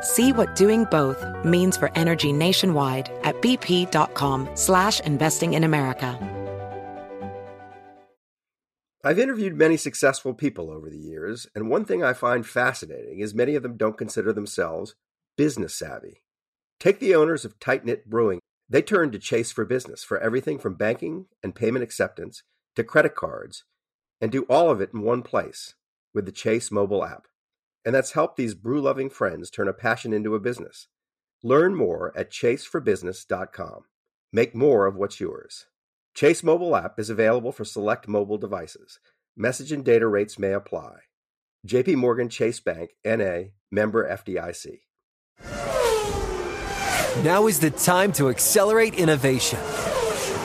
See what doing both means for energy nationwide at bp.com slash investing in America. I've interviewed many successful people over the years, and one thing I find fascinating is many of them don't consider themselves business savvy. Take the owners of Tight Knit Brewing. They turned to Chase for business for everything from banking and payment acceptance to credit cards, and do all of it in one place with the Chase mobile app. And that's helped these brew loving friends turn a passion into a business. Learn more at chaseforbusiness.com. Make more of what's yours. Chase mobile app is available for select mobile devices. Message and data rates may apply. JP Morgan Chase Bank NA member FDIC. Now is the time to accelerate innovation.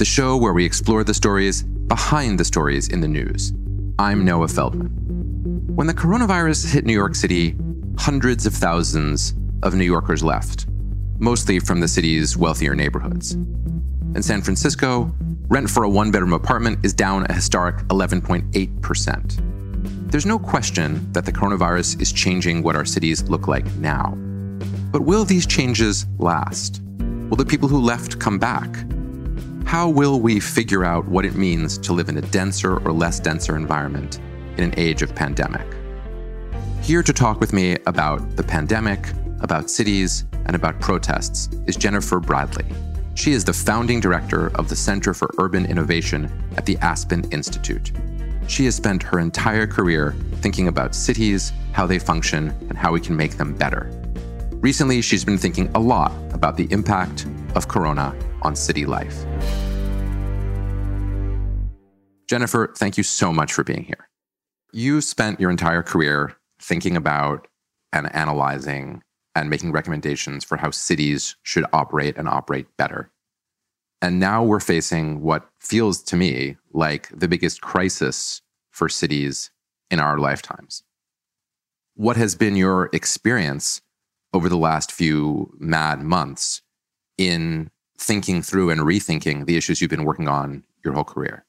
the show where we explore the stories behind the stories in the news. I'm Noah Feldman. When the coronavirus hit New York City, hundreds of thousands of New Yorkers left, mostly from the city's wealthier neighborhoods. In San Francisco, rent for a one bedroom apartment is down a historic 11.8%. There's no question that the coronavirus is changing what our cities look like now. But will these changes last? Will the people who left come back? How will we figure out what it means to live in a denser or less denser environment in an age of pandemic? Here to talk with me about the pandemic, about cities, and about protests is Jennifer Bradley. She is the founding director of the Center for Urban Innovation at the Aspen Institute. She has spent her entire career thinking about cities, how they function, and how we can make them better. Recently, she's been thinking a lot about the impact of Corona on city life. Jennifer, thank you so much for being here. You spent your entire career thinking about and analyzing and making recommendations for how cities should operate and operate better. And now we're facing what feels to me like the biggest crisis for cities in our lifetimes. What has been your experience over the last few mad months in thinking through and rethinking the issues you've been working on your whole career?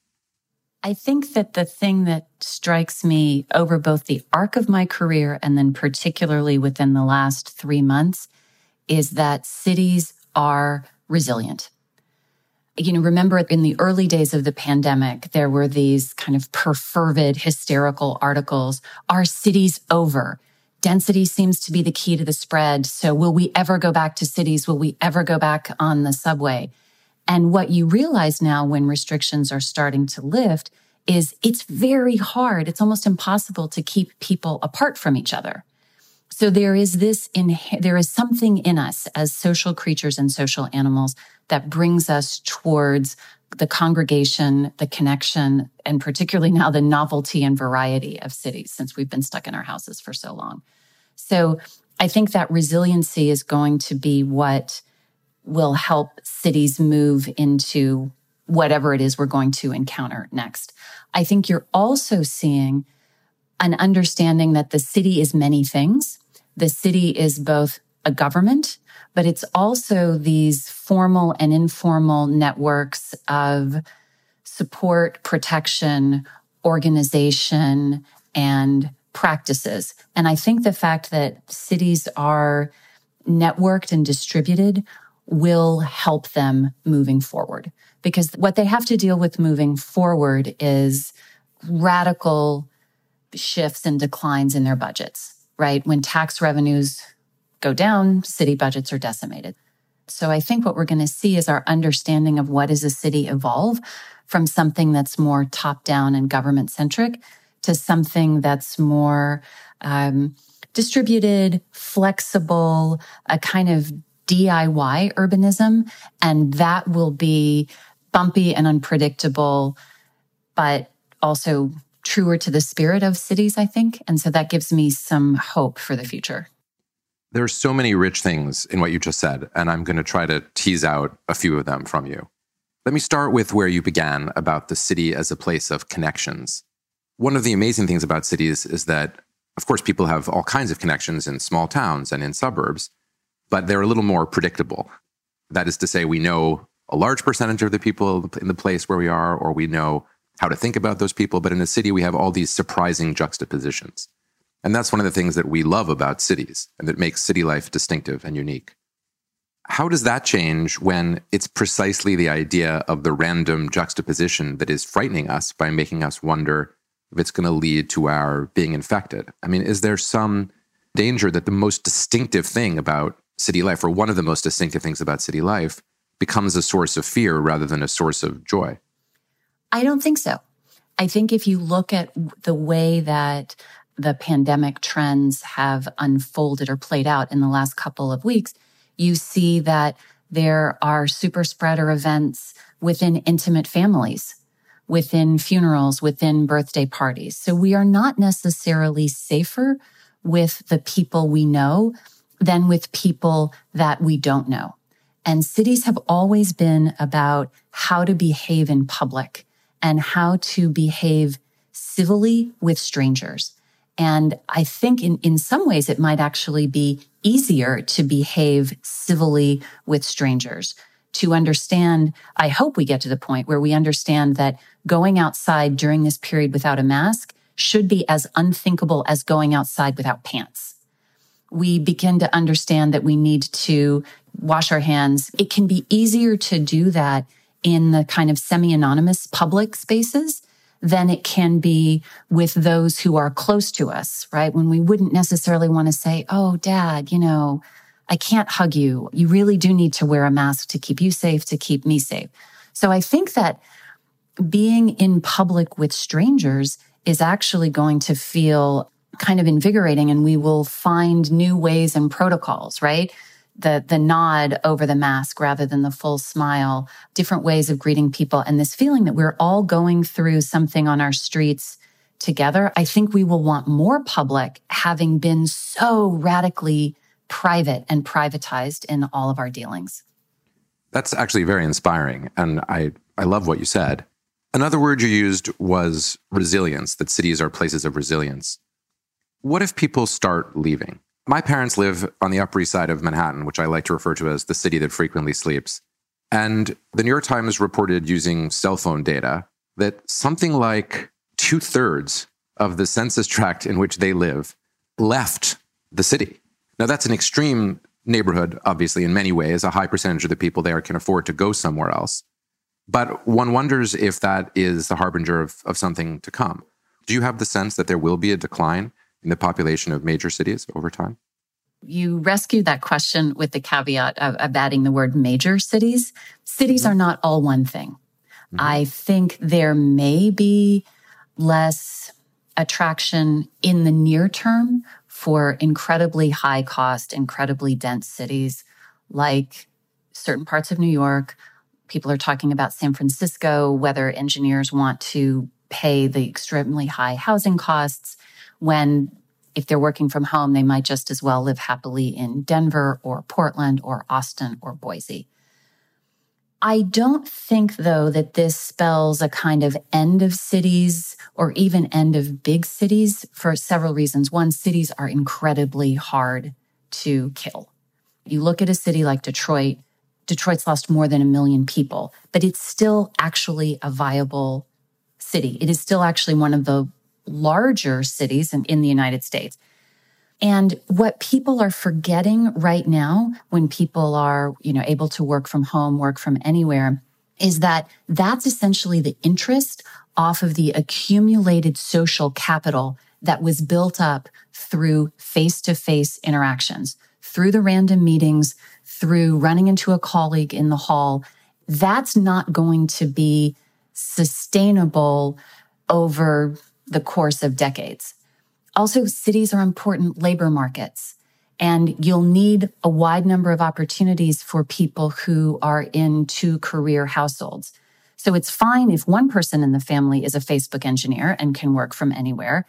I think that the thing that strikes me over both the arc of my career and then particularly within the last three months is that cities are resilient. You know, remember in the early days of the pandemic, there were these kind of perfervid, hysterical articles. Are cities over? Density seems to be the key to the spread. So will we ever go back to cities? Will we ever go back on the subway? And what you realize now when restrictions are starting to lift is it's very hard. It's almost impossible to keep people apart from each other. So there is this in, there is something in us as social creatures and social animals that brings us towards the congregation, the connection, and particularly now the novelty and variety of cities since we've been stuck in our houses for so long. So I think that resiliency is going to be what will help cities move into whatever it is we're going to encounter next. I think you're also seeing an understanding that the city is many things. The city is both a government, but it's also these formal and informal networks of support, protection, organization, and practices. And I think the fact that cities are networked and distributed will help them moving forward. Because what they have to deal with moving forward is radical shifts and declines in their budgets, right? When tax revenues go down, city budgets are decimated. So I think what we're going to see is our understanding of what is a city evolve from something that's more top down and government centric to something that's more um, distributed, flexible, a kind of DIY urbanism. And that will be bumpy and unpredictable, but also truer to the spirit of cities, I think. And so that gives me some hope for the future. There are so many rich things in what you just said, and I'm going to try to tease out a few of them from you. Let me start with where you began about the city as a place of connections. One of the amazing things about cities is that, of course, people have all kinds of connections in small towns and in suburbs, but they're a little more predictable. That is to say, we know a large percentage of the people in the place where we are, or we know how to think about those people. But in a city, we have all these surprising juxtapositions. And that's one of the things that we love about cities and that makes city life distinctive and unique. How does that change when it's precisely the idea of the random juxtaposition that is frightening us by making us wonder if it's going to lead to our being infected? I mean, is there some danger that the most distinctive thing about city life, or one of the most distinctive things about city life, becomes a source of fear rather than a source of joy? I don't think so. I think if you look at the way that the pandemic trends have unfolded or played out in the last couple of weeks, you see that there are super spreader events within intimate families, within funerals, within birthday parties. So we are not necessarily safer with the people we know than with people that we don't know. And cities have always been about how to behave in public and how to behave civilly with strangers. And I think in, in some ways it might actually be easier to behave civilly with strangers, to understand. I hope we get to the point where we understand that going outside during this period without a mask should be as unthinkable as going outside without pants. We begin to understand that we need to wash our hands. It can be easier to do that in the kind of semi anonymous public spaces than it can be with those who are close to us, right? When we wouldn't necessarily want to say, Oh, dad, you know, I can't hug you. You really do need to wear a mask to keep you safe, to keep me safe. So I think that being in public with strangers is actually going to feel kind of invigorating and we will find new ways and protocols, right? The the nod over the mask rather than the full smile, different ways of greeting people and this feeling that we're all going through something on our streets together. I think we will want more public having been so radically private and privatized in all of our dealings. That's actually very inspiring and I I love what you said. Another word you used was resilience, that cities are places of resilience. What if people start leaving? My parents live on the Upper East Side of Manhattan, which I like to refer to as the city that frequently sleeps. And the New York Times reported using cell phone data that something like two thirds of the census tract in which they live left the city. Now, that's an extreme neighborhood, obviously, in many ways. A high percentage of the people there can afford to go somewhere else. But one wonders if that is the harbinger of, of something to come. Do you have the sense that there will be a decline in the population of major cities over time? You rescued that question with the caveat of, of adding the word major cities. Cities mm-hmm. are not all one thing. Mm-hmm. I think there may be less attraction in the near term for incredibly high cost, incredibly dense cities like certain parts of New York. People are talking about San Francisco, whether engineers want to pay the extremely high housing costs when if they're working from home, they might just as well live happily in Denver or Portland or Austin or Boise. I don't think, though, that this spells a kind of end of cities or even end of big cities for several reasons. One, cities are incredibly hard to kill. You look at a city like Detroit, Detroit's lost more than a million people, but it's still actually a viable city. It is still actually one of the larger cities in, in the United States. And what people are forgetting right now when people are, you know, able to work from home, work from anywhere is that that's essentially the interest off of the accumulated social capital that was built up through face to face interactions, through the random meetings, through running into a colleague in the hall. That's not going to be sustainable over the course of decades. Also, cities are important labor markets. And you'll need a wide number of opportunities for people who are in two career households. So it's fine if one person in the family is a Facebook engineer and can work from anywhere,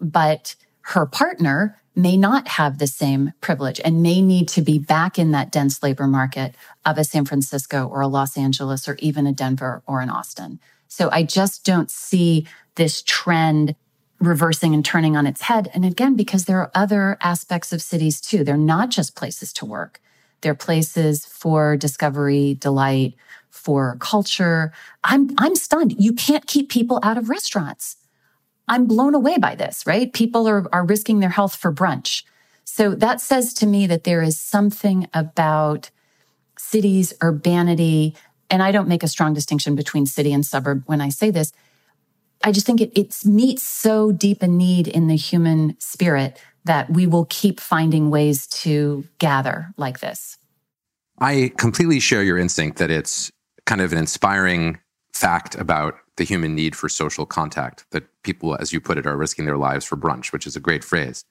but her partner may not have the same privilege and may need to be back in that dense labor market of a San Francisco or a Los Angeles or even a Denver or an Austin. So I just don't see this trend reversing and turning on its head. And again, because there are other aspects of cities too. They're not just places to work. They're places for discovery, delight, for culture. I'm, I'm stunned. You can't keep people out of restaurants. I'm blown away by this, right? People are, are risking their health for brunch. So that says to me that there is something about cities, urbanity, and I don't make a strong distinction between city and suburb when I say this. I just think it, meets so deep a need in the human spirit that we will keep finding ways to gather like this. I completely share your instinct that it's kind of an inspiring fact about the human need for social contact, that people, as you put it, are risking their lives for brunch, which is a great phrase.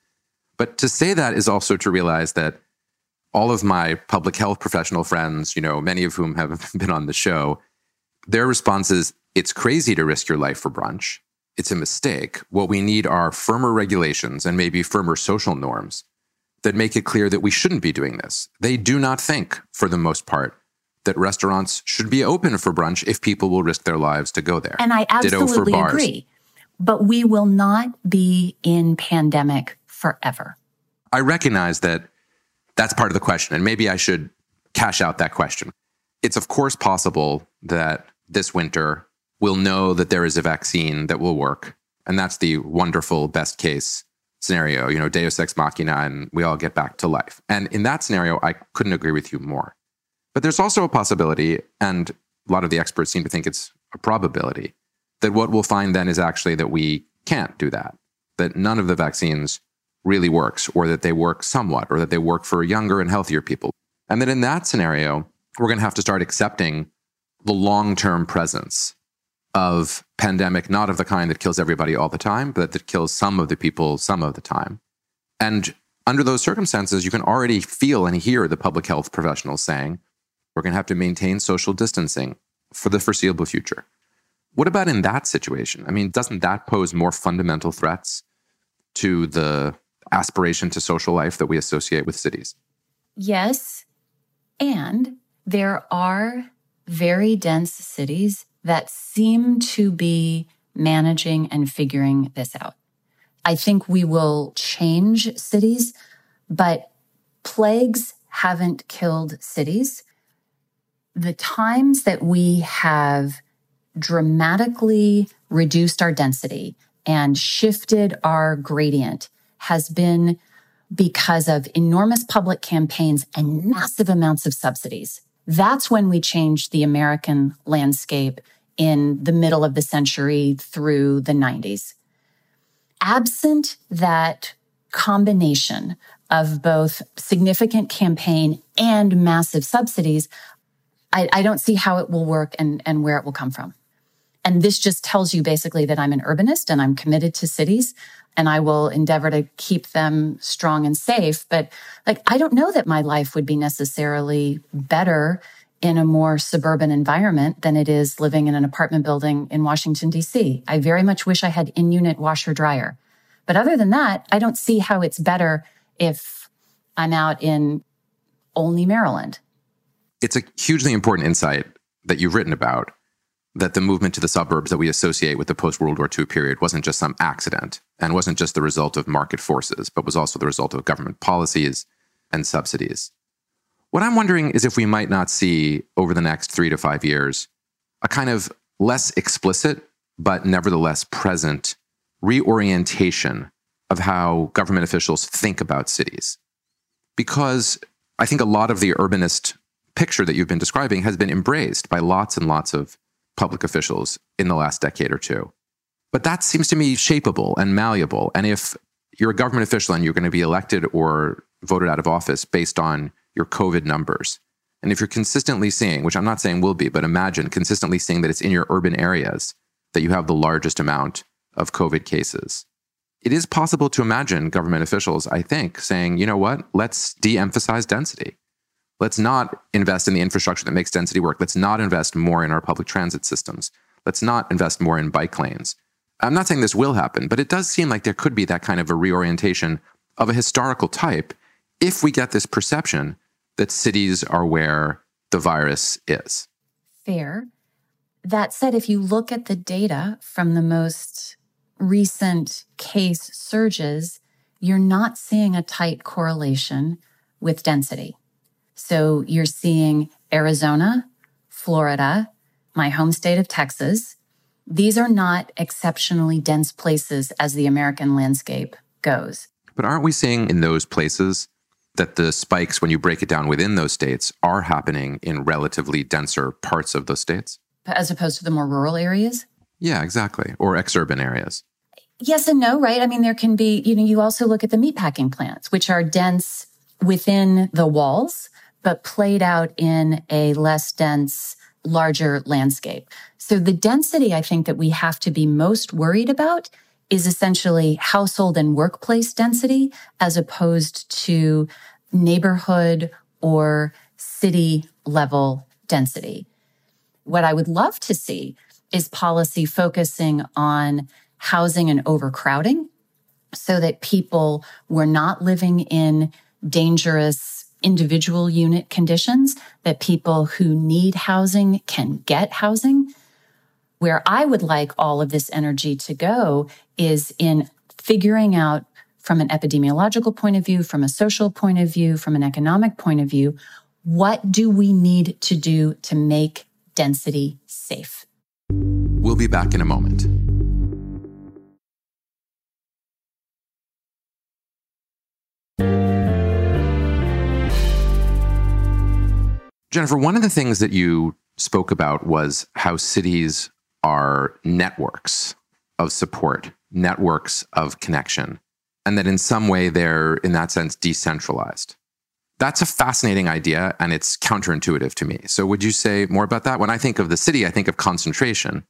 But to say that is also to realize that all of my public health professional friends, you know, many of whom have been on the show, their response is it's crazy to risk your life for brunch. It's a mistake. What we need are firmer regulations and maybe firmer social norms that make it clear that we shouldn't be doing this. They do not think, for the most part, that restaurants should be open for brunch if people will risk their lives to go there. And I absolutely agree. But we will not be in pandemic forever. I recognize that that's part of the question. And maybe I should cash out that question. It's, of course, possible that this winter we'll know that there is a vaccine that will work. And that's the wonderful best case scenario, you know, deus ex machina, and we all get back to life. And in that scenario, I couldn't agree with you more. But there's also a possibility, and a lot of the experts seem to think it's a probability, that what we'll find then is actually that we can't do that, that none of the vaccines really works, or that they work somewhat, or that they work for younger and healthier people. And then in that scenario, we're going to have to start accepting the long term presence of pandemic, not of the kind that kills everybody all the time, but that kills some of the people some of the time. And under those circumstances, you can already feel and hear the public health professionals saying, we're going to have to maintain social distancing for the foreseeable future. What about in that situation? I mean, doesn't that pose more fundamental threats to the aspiration to social life that we associate with cities? Yes. And there are very dense cities that seem to be managing and figuring this out. I think we will change cities, but plagues haven't killed cities the times that we have dramatically reduced our density and shifted our gradient has been because of enormous public campaigns and massive amounts of subsidies. That's when we changed the American landscape in the middle of the century through the 90s. Absent that combination of both significant campaign and massive subsidies, I, I don't see how it will work and, and where it will come from. And this just tells you basically that I'm an urbanist and I'm committed to cities and I will endeavor to keep them strong and safe. But like, I don't know that my life would be necessarily better in a more suburban environment than it is living in an apartment building in Washington, DC. I very much wish I had in unit washer dryer. But other than that, I don't see how it's better if I'm out in Olney, Maryland it's a hugely important insight that you've written about that the movement to the suburbs that we associate with the post World War II period wasn't just some accident and wasn't just the result of market forces, but was also the result of government policies and subsidies. What I'm wondering is if we might not see over the next three to five years a kind of less explicit, but nevertheless present reorientation of how government officials think about cities. Because I think a lot of the urbanist picture that you've been describing has been embraced by lots and lots of public officials in the last decade or two. But that seems to me shapeable and malleable. And if you're a government official and you're going to be elected or voted out of office based on your COVID numbers, and if you're consistently seeing, which I'm not saying will be, but imagine consistently seeing that it's in your urban areas that you have the largest amount of COVID cases, it is possible to imagine government officials, I think, saying, you know what, let's de emphasize density. Let's not invest in the infrastructure that makes density work. Let's not invest more in our public transit systems. Let's not invest more in bike lanes. I'm not saying this will happen, but it does seem like there could be that kind of a reorientation of a historical type if we get this perception that cities are where the virus is. Fair. That said, if you look at the data from the most recent case surges, you're not seeing a tight correlation with density. So you're seeing Arizona, Florida, my home state of Texas. These are not exceptionally dense places as the American landscape goes. But aren't we seeing in those places that the spikes, when you break it down within those states, are happening in relatively denser parts of those states? As opposed to the more rural areas? Yeah, exactly. Or exurban areas. Yes and no, right? I mean, there can be, you know, you also look at the meatpacking plants, which are dense within the walls, but played out in a less dense, larger landscape. So the density I think that we have to be most worried about is essentially household and workplace density as opposed to neighborhood or city level density. What I would love to see is policy focusing on housing and overcrowding so that people were not living in dangerous individual unit conditions, that people who need housing can get housing. Where I would like all of this energy to go is in figuring out from an epidemiological point of view, from a social point of view, from an economic point of view, what do we need to do to make density safe? We'll be back in a moment. Jennifer, one of the things that you spoke about was how cities are networks of support, networks of connection, and that in some way they're, in that sense, decentralized. That's a fascinating idea and it's counterintuitive to me. So, would you say more about that? When I think of the city, I think of concentration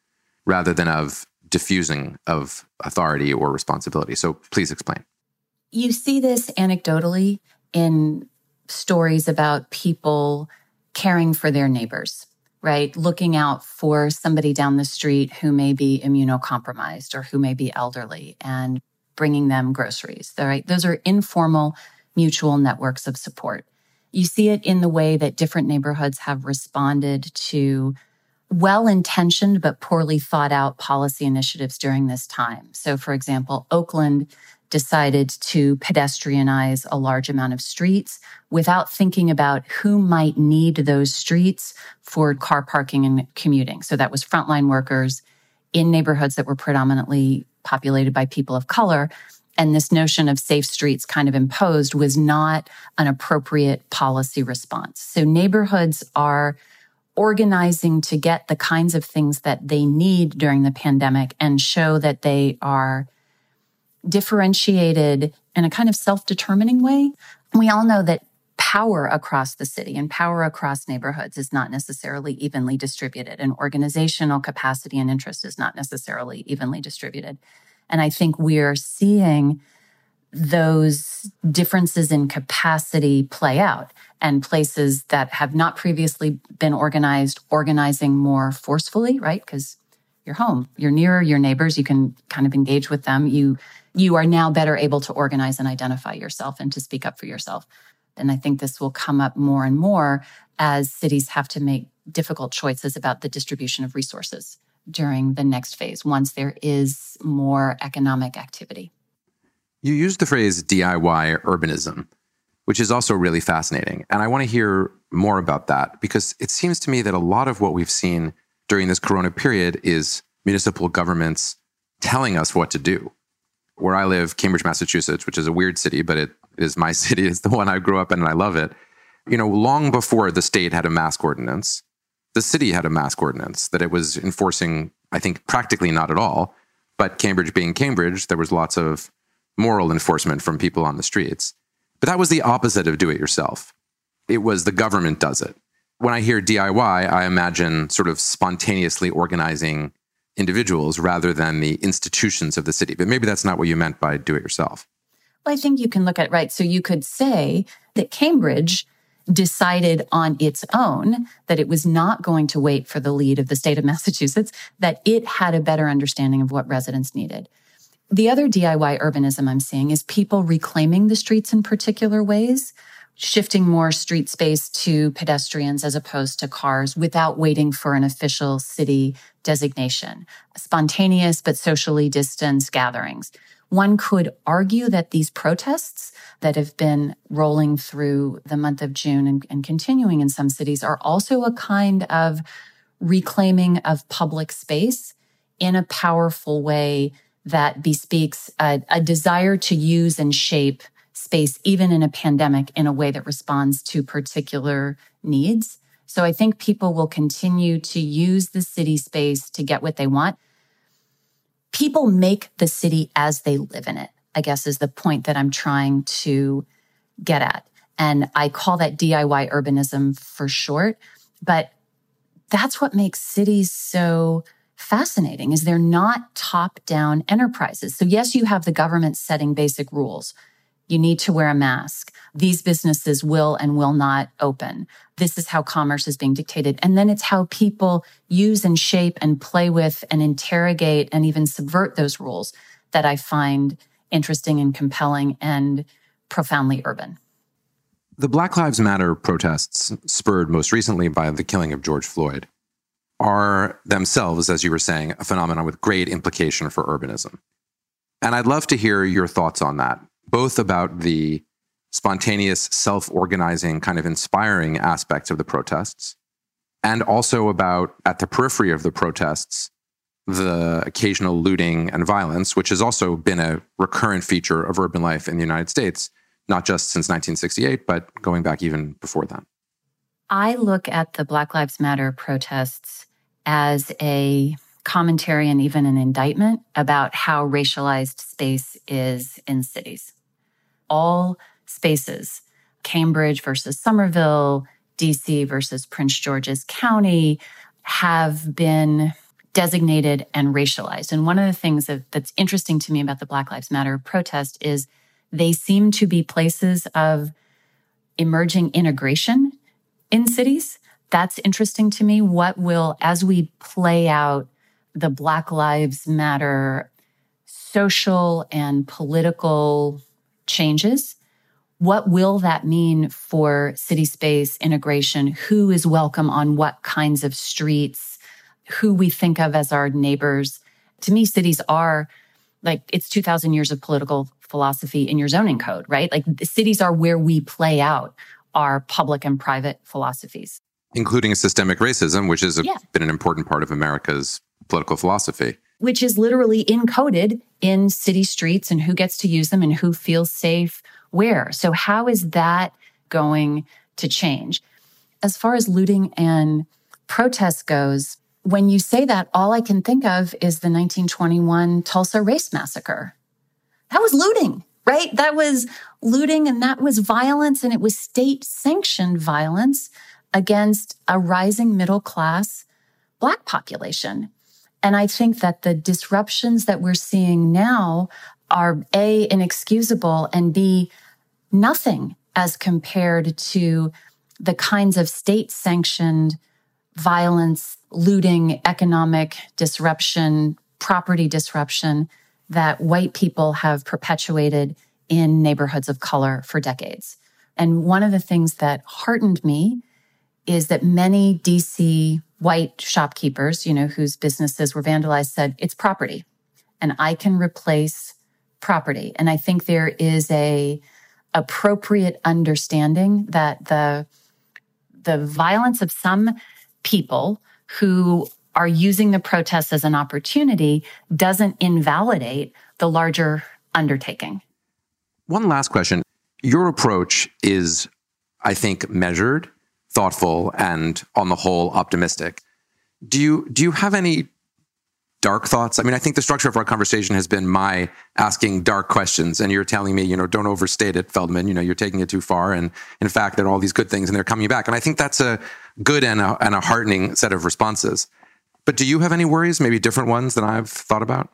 rather than of diffusing of authority or responsibility. So, please explain. You see this anecdotally in stories about people caring for their neighbors right? Looking out for somebody down the street who may be immunocompromised or who may be elderly and bringing them groceries. Right? Those are informal mutual networks of support. You see it in the way that different neighborhoods have responded to well intentioned but poorly thought out policy initiatives during this time. So, for example, Oakland decided to pedestrianize a large amount of streets without thinking about who might need those streets for car parking and commuting. So that was frontline workers in neighborhoods that were predominantly populated by people of color. And this notion of safe streets kind of imposed was not an appropriate policy response. So neighborhoods are organizing to get the kinds of things that they need during the pandemic and show that they are differentiated in a kind of self determining way. We all know that power across the city and power across neighborhoods is not necessarily evenly distributed, and organizational capacity and interest is not necessarily evenly distributed. And I think we're seeing those differences in capacity play out and places that have not previously been organized organizing more forcefully right because you're home you're nearer your neighbors you can kind of engage with them you you are now better able to organize and identify yourself and to speak up for yourself. And I think this will come up more and more as cities have to make difficult choices about the distribution of resources during the next phase once there is more economic activity. You used the phrase DIY urbanism, which is also really fascinating. And I want to hear more about that because it seems to me that a lot of what we've seen during this corona period is municipal governments telling us what to do where I live, Cambridge, Massachusetts, which is a weird city, but it is my city. It's the one I grew up in and I love it. You know, long before the state had a mask ordinance, the city had a mask ordinance that it was enforcing, I think, practically not at all. But Cambridge being Cambridge, there was lots of moral enforcement from people on the streets. But that was the opposite of do it yourself. It was the government does it. when I hear DIY, I imagine sort of spontaneously organizing individuals rather than the institutions of the city. But maybe that's not what you meant by do it yourself. Well, I think you can look at right. So you could say that Cambridge decided on its own that it was not going to wait for the lead of the state of Massachusetts, that it had a better understanding of what residents needed. The other DIY urbanism I'm seeing is people reclaiming the streets in particular ways, shifting more street space to pedestrians as opposed to cars without waiting for an official city designation, spontaneous but socially distanced gatherings. One could argue that these protests that have been rolling through the month of June and, and, continuing in some cities are also a kind of reclaiming of public space in a powerful way that bespeaks a, a desire to use and shape space, even in a pandemic, in a way that responds to particular needs. So I think people will continue to use the city space to get what they want people make the city as they live in it, I guess is the point that I'm trying to get at. And I call that DIY urbanism for short, but that's what makes cities so fascinating is they're not top down enterprises. So yes, you have the government setting basic rules. You need to wear a mask. These businesses will and will not open. This is how commerce is being dictated. And then it's how people use and shape and play with and interrogate and even subvert those rules that I find interesting and compelling and profoundly urban. The Black Lives Matter protests, spurred most recently by the killing of George Floyd, are themselves, as you were saying, a phenomenon with great implication for urbanism. And I'd love to hear your thoughts on that both about the spontaneous, self organizing, kind of inspiring aspects of the protests, and also about at the periphery of the protests, the occasional looting and violence, which has also been a recurrent feature of urban life in the United States, not just since 1968, but going back even before then. I look at the Black Lives Matter protests as a commentary and even an indictment about how racialized space is in cities all spaces Cambridge versus Somerville, DC versus Prince George's County have been designated and racialized. And one of the things that, that's interesting to me about the Black Lives Matter protest is they seem to be places of emerging integration in cities. That's interesting to me. What will, as we play out the Black Lives Matter social and political changes. What will that mean for city space integration? Who is welcome on what kinds of streets? Who we think of as our neighbors? To me, cities are like it's 2000 years of political philosophy in your zoning code, right? Like the cities are where we play out our public and private philosophies. Including systemic racism, which has yeah. been an important part of America's political philosophy which is literally encoded in city streets and who gets to use them and who feels safe where. So, how is that going to change? As far as looting and protest goes, when you say that, all I can think of is the 1921 Tulsa Race Massacre. That was looting, right? That was looting and that was violence, and it was state sanctioned violence against a rising middle class Black population. And I think that the disruptions that we're seeing now are A, inexcusable and B, nothing as compared to the kinds of state sanctioned violence, looting, economic disruption, property disruption that white people have perpetuated in neighborhoods of color for decades. And one of the things that heartened me is that many DC white shopkeepers, you know, whose businesses were vandalized said it's property and I can replace property. And I think there is a appropriate understanding that the the violence of some people who are using the protests as an opportunity doesn't invalidate the larger undertaking. One last question. Your approach is, I think, measured thoughtful and on the whole optimistic. Do you do you have any dark thoughts? I mean, I think the structure of our conversation has been my asking dark questions, and you're telling me, you know, don't overstate it, Feldman. You know, you're taking it too far, and in fact, there are all these good things, and they're coming back. And I think that's a good and a, and a heartening set of responses. But do you have any worries, maybe different ones than I've thought about?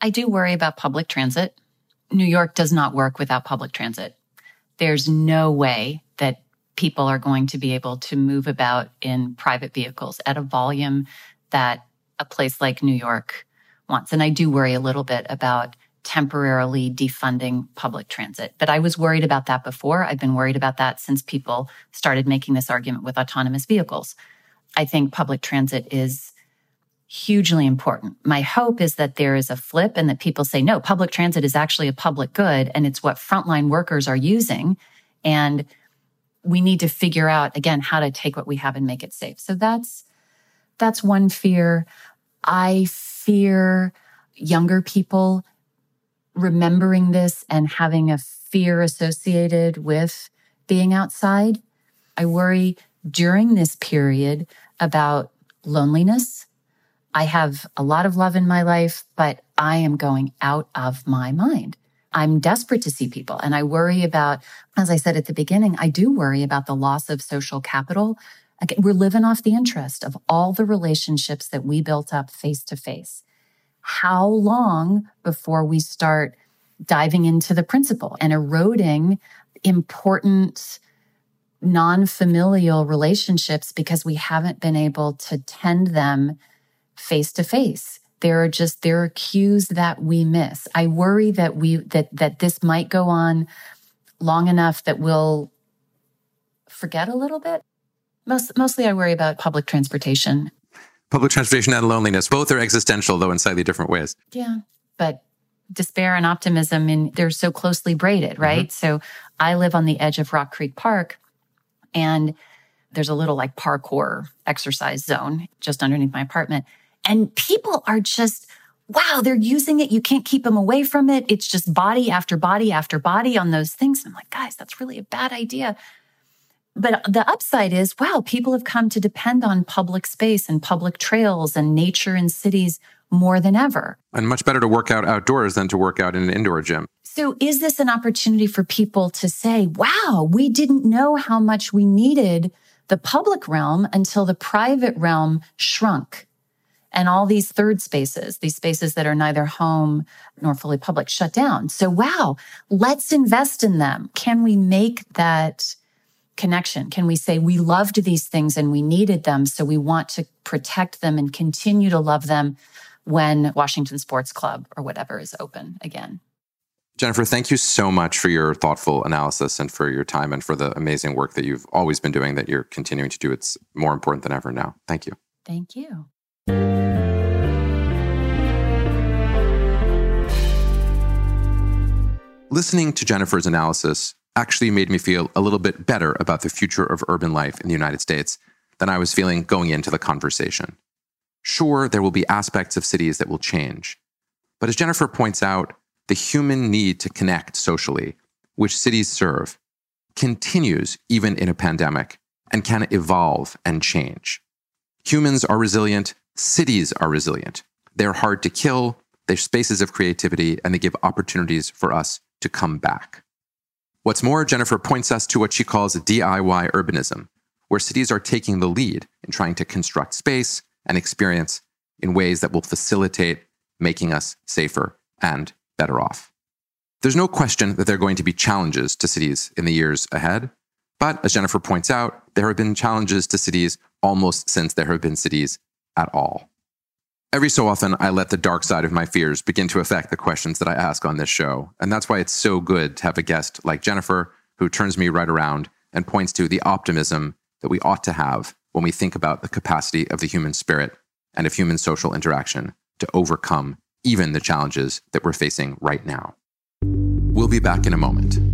I do worry about public transit. New York does not work without public transit. There's no way that people are going to be able to move about in private vehicles at a volume that a place like New York wants. And I do worry a little bit about temporarily defunding public transit. But I was worried about that before. I've been worried about that since people started making this argument with autonomous vehicles. I think public transit is hugely important. My hope is that there is a flip and that people say, no, public transit is actually a public good and it's what frontline workers are using. And we need to figure out again how to take what we have and make it safe. So that's that's one fear. I fear younger people remembering this and having a fear associated with being outside. I worry during this period about loneliness. I have a lot of love in my life, but I am going out of my mind. I'm desperate to see people and I worry about, as I said at the beginning, I do worry about the loss of social capital. Again, we're living off the interest of all the relationships that we built up face to face. How long before we start diving into the principal and eroding important non-familial relationships because we haven't been able to tend them face to face there are just there are cues that we miss. I worry that we that that this might go on long enough that we'll forget a little bit. Most mostly i worry about public transportation. Public transportation and loneliness both are existential though in slightly different ways. Yeah but despair and optimism and they're so closely braided right? Mm-hmm. so i live on the edge of rock creek park and there's a little like parkour exercise zone just underneath my apartment and people are just, wow, they're using it. You can't keep them away from it. It's just body after body after body on those things. I'm like, guys, that's really a bad idea. But the upside is, wow, people have come to depend on public space and public trails and nature in cities more than ever. And much better to work out outdoors than to work out in an indoor gym. So, is this an opportunity for people to say, wow, we didn't know how much we needed the public realm until the private realm shrunk? And all these third spaces, these spaces that are neither home nor fully public, shut down. So, wow, let's invest in them. Can we make that connection? Can we say we loved these things and we needed them, so we want to protect them and continue to love them when Washington Sports Club or whatever is open again? Jennifer, thank you so much for your thoughtful analysis and for your time and for the amazing work that you've always been doing that you're continuing to do. It's more important than ever now. Thank you. Thank you. Listening to Jennifer's analysis actually made me feel a little bit better about the future of urban life in the United States than I was feeling going into the conversation. Sure, there will be aspects of cities that will change. But as Jennifer points out, the human need to connect socially, which cities serve, continues even in a pandemic and can evolve and change. Humans are resilient, cities are resilient. They're hard to kill, they're spaces of creativity, and they give opportunities for us to come back. What's more, Jennifer points us to what she calls DIY urbanism, where cities are taking the lead in trying to construct space and experience in ways that will facilitate making us safer and better off. There's no question that there are going to be challenges to cities in the years ahead. But as Jennifer points out, there have been challenges to cities almost since there have been cities at all. Every so often, I let the dark side of my fears begin to affect the questions that I ask on this show. And that's why it's so good to have a guest like Jennifer who turns me right around and points to the optimism that we ought to have when we think about the capacity of the human spirit and of human social interaction to overcome even the challenges that we're facing right now. We'll be back in a moment.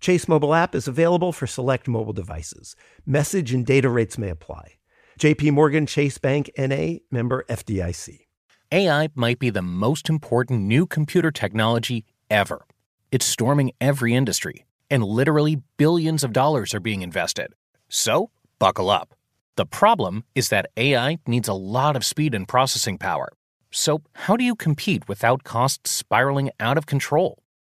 Chase mobile app is available for select mobile devices. Message and data rates may apply. JP Morgan Chase Bank NA member FDIC. AI might be the most important new computer technology ever. It's storming every industry, and literally billions of dollars are being invested. So, buckle up. The problem is that AI needs a lot of speed and processing power. So, how do you compete without costs spiraling out of control?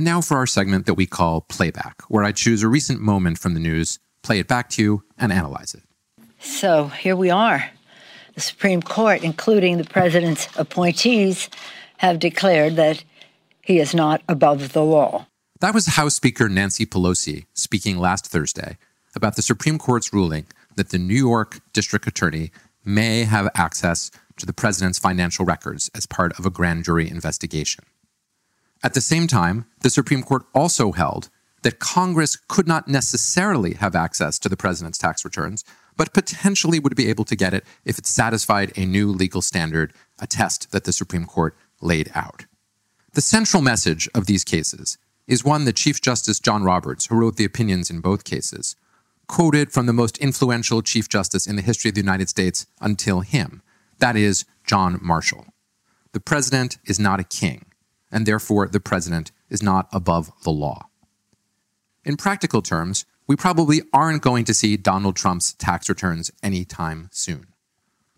And now for our segment that we call Playback, where I choose a recent moment from the news, play it back to you, and analyze it. So here we are. The Supreme Court, including the president's appointees, have declared that he is not above the law. That was House Speaker Nancy Pelosi speaking last Thursday about the Supreme Court's ruling that the New York District Attorney may have access to the president's financial records as part of a grand jury investigation. At the same time, the Supreme Court also held that Congress could not necessarily have access to the president's tax returns, but potentially would be able to get it if it satisfied a new legal standard, a test that the Supreme Court laid out. The central message of these cases is one that Chief Justice John Roberts, who wrote the opinions in both cases, quoted from the most influential Chief Justice in the history of the United States until him. That is, John Marshall. The president is not a king, and therefore the president is not above the law. In practical terms, we probably aren't going to see Donald Trump's tax returns anytime soon.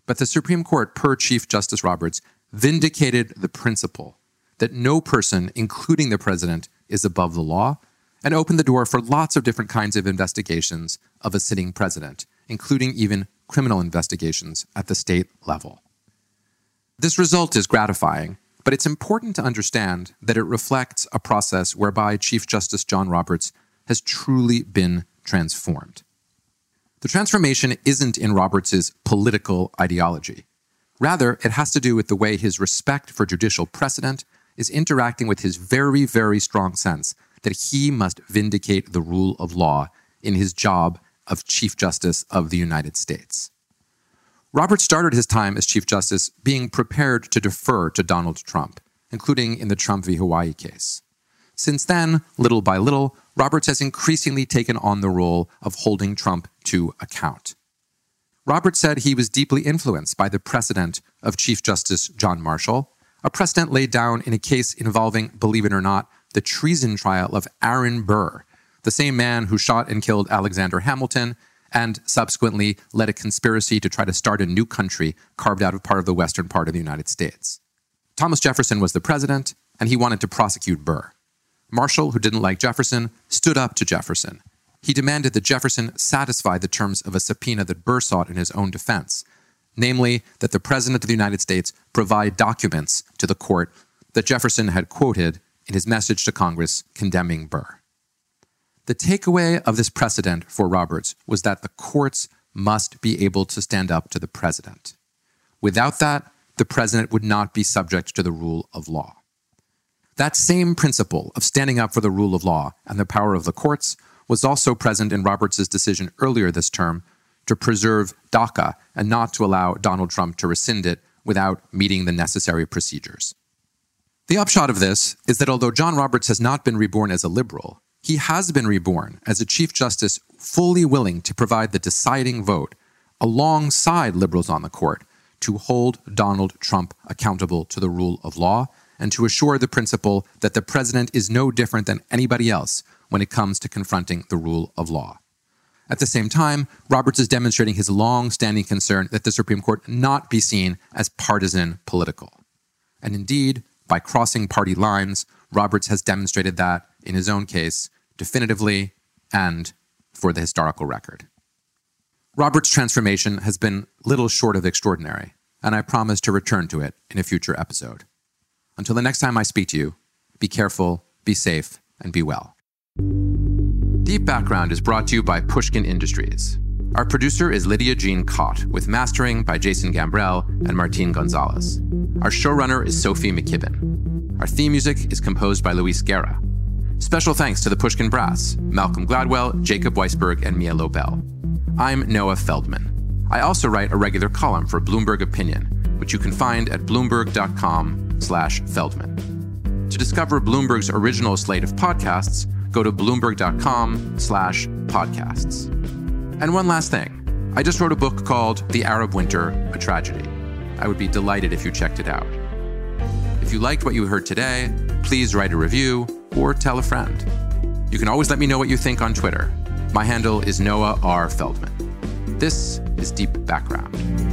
But the Supreme Court, per Chief Justice Roberts, vindicated the principle that no person, including the president, is above the law and opened the door for lots of different kinds of investigations of a sitting president, including even criminal investigations at the state level. This result is gratifying, but it's important to understand that it reflects a process whereby Chief Justice John Roberts has truly been transformed. The transformation isn't in Roberts's political ideology. Rather, it has to do with the way his respect for judicial precedent is interacting with his very, very strong sense that he must vindicate the rule of law in his job of Chief Justice of the United States. Roberts started his time as Chief Justice being prepared to defer to Donald Trump, including in the Trump v. Hawaii case. Since then, little by little, Roberts has increasingly taken on the role of holding Trump to account. Roberts said he was deeply influenced by the precedent of Chief Justice John Marshall, a precedent laid down in a case involving, believe it or not, the treason trial of Aaron Burr, the same man who shot and killed Alexander Hamilton and subsequently led a conspiracy to try to start a new country carved out of part of the western part of the United States. Thomas Jefferson was the president, and he wanted to prosecute Burr. Marshall, who didn't like Jefferson, stood up to Jefferson. He demanded that Jefferson satisfy the terms of a subpoena that Burr sought in his own defense, namely, that the President of the United States provide documents to the court that Jefferson had quoted in his message to Congress condemning Burr. The takeaway of this precedent for Roberts was that the courts must be able to stand up to the president. Without that, the president would not be subject to the rule of law. That same principle of standing up for the rule of law and the power of the courts was also present in Roberts' decision earlier this term to preserve DACA and not to allow Donald Trump to rescind it without meeting the necessary procedures. The upshot of this is that although John Roberts has not been reborn as a liberal, he has been reborn as a Chief Justice fully willing to provide the deciding vote alongside liberals on the court to hold Donald Trump accountable to the rule of law and to assure the principle that the president is no different than anybody else when it comes to confronting the rule of law. At the same time, Roberts is demonstrating his long standing concern that the Supreme Court not be seen as partisan political. And indeed, by crossing party lines, Roberts has demonstrated that in his own case definitively and for the historical record. Robert's transformation has been little short of extraordinary, and I promise to return to it in a future episode. Until the next time I speak to you, be careful, be safe, and be well. Deep Background is brought to you by Pushkin Industries. Our producer is Lydia Jean Kott, with mastering by Jason Gambrell and Martin Gonzalez. Our showrunner is Sophie McKibben. Our theme music is composed by Luis Guerra. Special thanks to the Pushkin Brass, Malcolm Gladwell, Jacob Weisberg, and Mia Lobel. I'm Noah Feldman. I also write a regular column for Bloomberg Opinion, which you can find at bloomberg.com slash Feldman. To discover Bloomberg's original slate of podcasts, go to bloomberg.com slash podcasts. And one last thing. I just wrote a book called The Arab Winter, A Tragedy. I would be delighted if you checked it out. If you liked what you heard today, please write a review or tell a friend. You can always let me know what you think on Twitter. My handle is Noah R. Feldman. This is Deep Background.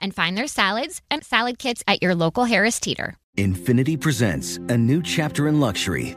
and find their salads and salad kits at your local Harris Teeter. Infiniti presents a new chapter in luxury,